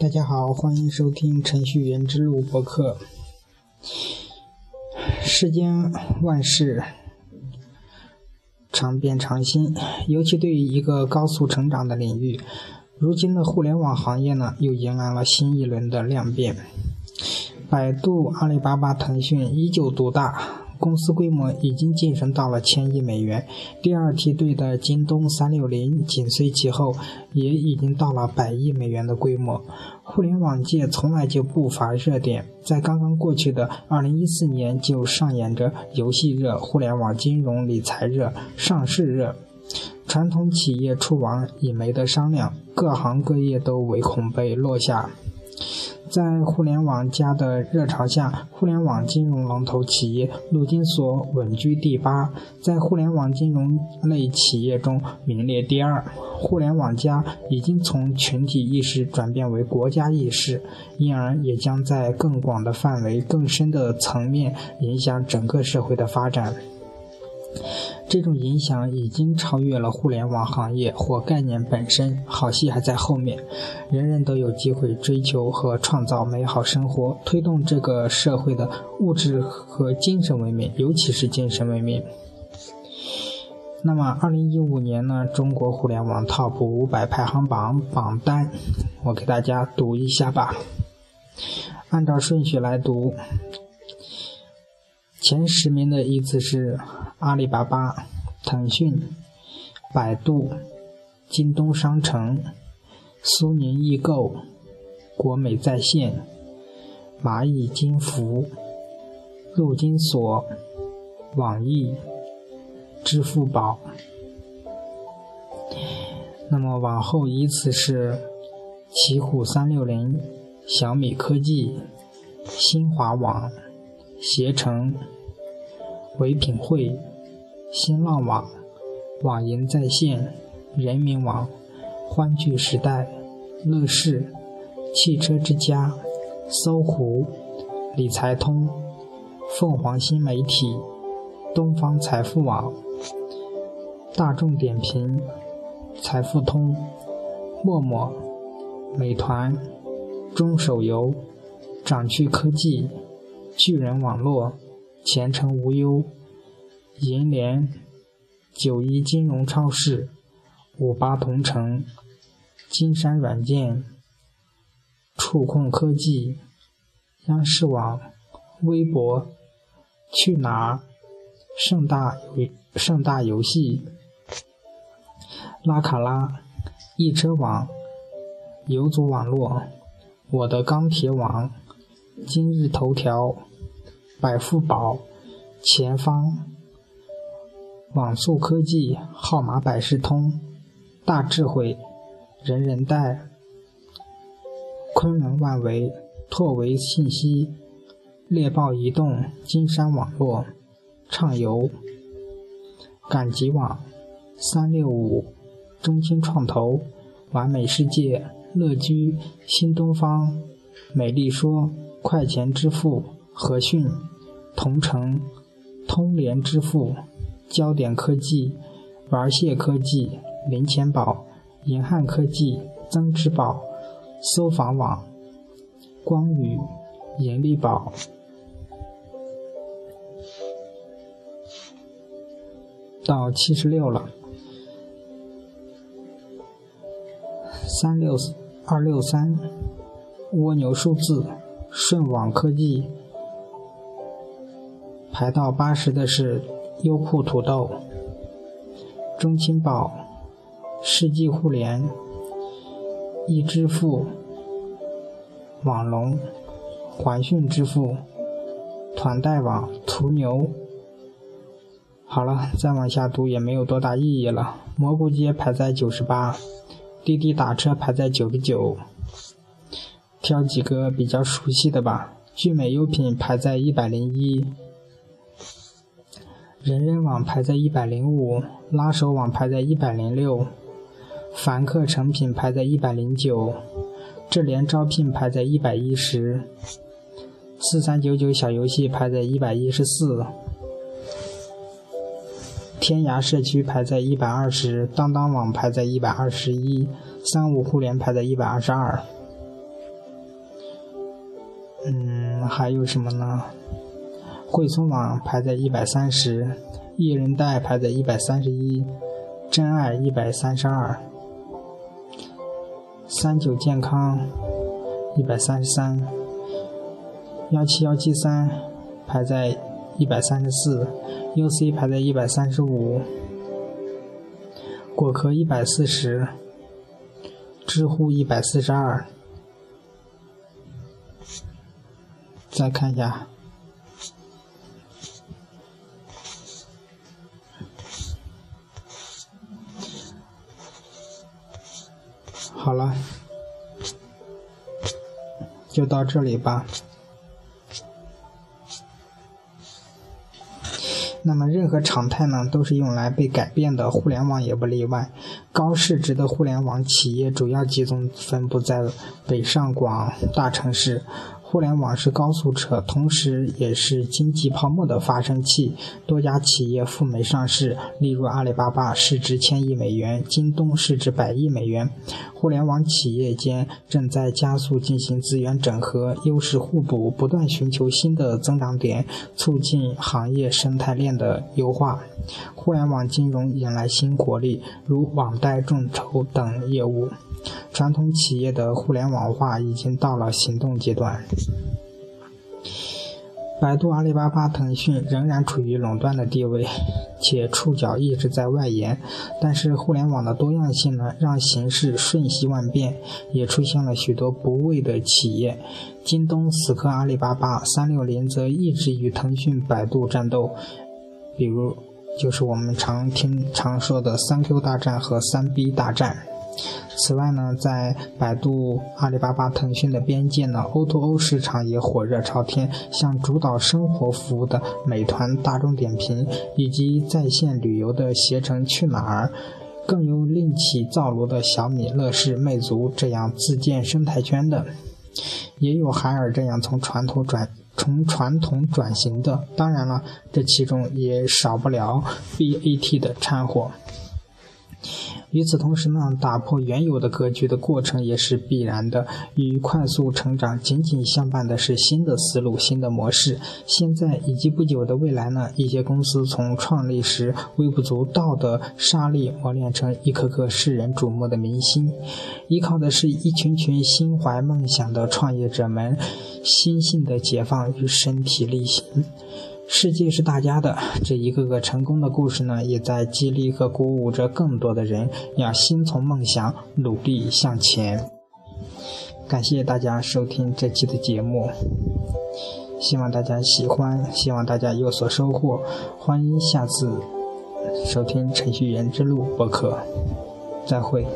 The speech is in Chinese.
大家好，欢迎收听程序员之路博客。世间万事常变常新，尤其对于一个高速成长的领域，如今的互联网行业呢，又迎来了新一轮的量变。百度、阿里巴巴、腾讯依旧独大。公司规模已经晋升到了千亿美元，第二梯队的京东、三六零紧随其后，也已经到了百亿美元的规模。互联网界从来就不乏热点，在刚刚过去的二零一四年，就上演着游戏热、互联网金融理财热、上市热。传统企业出网已没得商量，各行各业都唯恐被落下。在互联网加的热潮下，互联网金融龙头企业陆金所稳居第八，在互联网金融类企业中名列第二。互联网加已经从群体意识转变为国家意识，因而也将在更广的范围、更深的层面影响整个社会的发展。这种影响已经超越了互联网行业或概念本身，好戏还在后面。人人都有机会追求和创造美好生活，推动这个社会的物质和精神文明，尤其是精神文明。那么，二零一五年呢？中国互联网 TOP 五百排行榜榜单，我给大家读一下吧。按照顺序来读。前十名的依次是阿里巴巴、腾讯、百度、京东商城、苏宁易购、国美在线、蚂蚁金服、陆金所、网易、支付宝。那么往后依次是奇虎三六零、小米科技、新华网。携程、唯品会、新浪网、网银在线、人民网、欢聚时代、乐视、汽车之家、搜狐、理财通、凤凰新媒体、东方财富网、大众点评、财付通、陌陌、美团、中手游、掌趣科技。巨人网络、前程无忧、银联、九一金融超市、五八同城、金山软件、触控科技、央视网、微博、去哪儿、盛大盛大游戏、拉卡拉、易车网、游族网络、我的钢铁网、今日头条。百富宝、前方、网速科技、号码百事通、大智慧、人人贷、昆仑万维、拓维信息、猎豹移动、金山网络、畅游、赶集网、三六五、中兴创投、完美世界、乐居、新东方、美丽说、快钱支付。和讯、同城、通联支付、焦点科技、玩蟹科技、零钱宝、银汉科技、增值宝、搜房网、光宇、盈利宝，到七十六了，三六二六三，蜗牛数字，顺网科技。排到八十的是优酷土豆、中青宝、世纪互联、易支付、网龙、环讯支付、团贷网、途牛。好了，再往下读也没有多大意义了。蘑菇街排在九十八，滴滴打车排在九十九。挑几个比较熟悉的吧。聚美优品排在一百零一。人人网排在一百零五，拉手网排在一百零六，凡客诚品排在一百零九，智联招聘排在一百一十，四三九九小游戏排在一百一十四，天涯社区排在一百二十，当当网排在一百二十一，三五互联排在一百二十二。嗯还有什么呢？汇松网排在一百三十，艺人贷排在一百三十一，真爱一百三十二，三九健康一百三十三，幺七幺七三排在一百三十四，UC 排在一百三十五，果壳一百四十，知乎一百四十二。再看一下，就到这里吧。那么，任何常态呢，都是用来被改变的，互联网也不例外。高市值的互联网企业主要集中分布在北上广大城市。互联网是高速车，同时也是经济泡沫的发生器。多家企业赴美上市，例如阿里巴巴市值千亿美元，京东市值百亿美元。互联网企业间正在加速进行资源整合，优势互补，不断寻求新的增长点，促进行业生态链的优化。互联网金融迎来新活力，如网贷、众筹等业务。传统企业的互联网化已经到了行动阶段。百度、阿里巴巴、腾讯仍然处于垄断的地位，且触角一直在外延。但是，互联网的多样性呢，让形势瞬息万变，也出现了许多不畏的企业。京东死磕阿里巴巴，三六零则一直与腾讯、百度战斗。比如，就是我们常听常说的“三 Q 大战”和“三 B 大战”。此外呢，在百度、阿里巴巴、腾讯的边界呢，O2O 市场也火热朝天。像主导生活服务的美团、大众点评，以及在线旅游的携程、去哪儿，更有另起灶炉的小米、乐视、魅族这样自建生态圈的，也有海尔这样从传统转从传统转型的。当然了，这其中也少不了 BAT 的掺和。与此同时呢，打破原有的格局的过程也是必然的。与快速成长紧紧相伴的是新的思路、新的模式。现在以及不久的未来呢，一些公司从创立时微不足道的沙粒磨练成一颗颗世人瞩目的明星，依靠的是一群群心怀梦想的创业者们心性的解放与身体力行。世界是大家的，这一个个成功的故事呢，也在激励和鼓舞着更多的人要心存梦想，努力向前。感谢大家收听这期的节目，希望大家喜欢，希望大家有所收获。欢迎下次收听《程序员之路》播客，再会。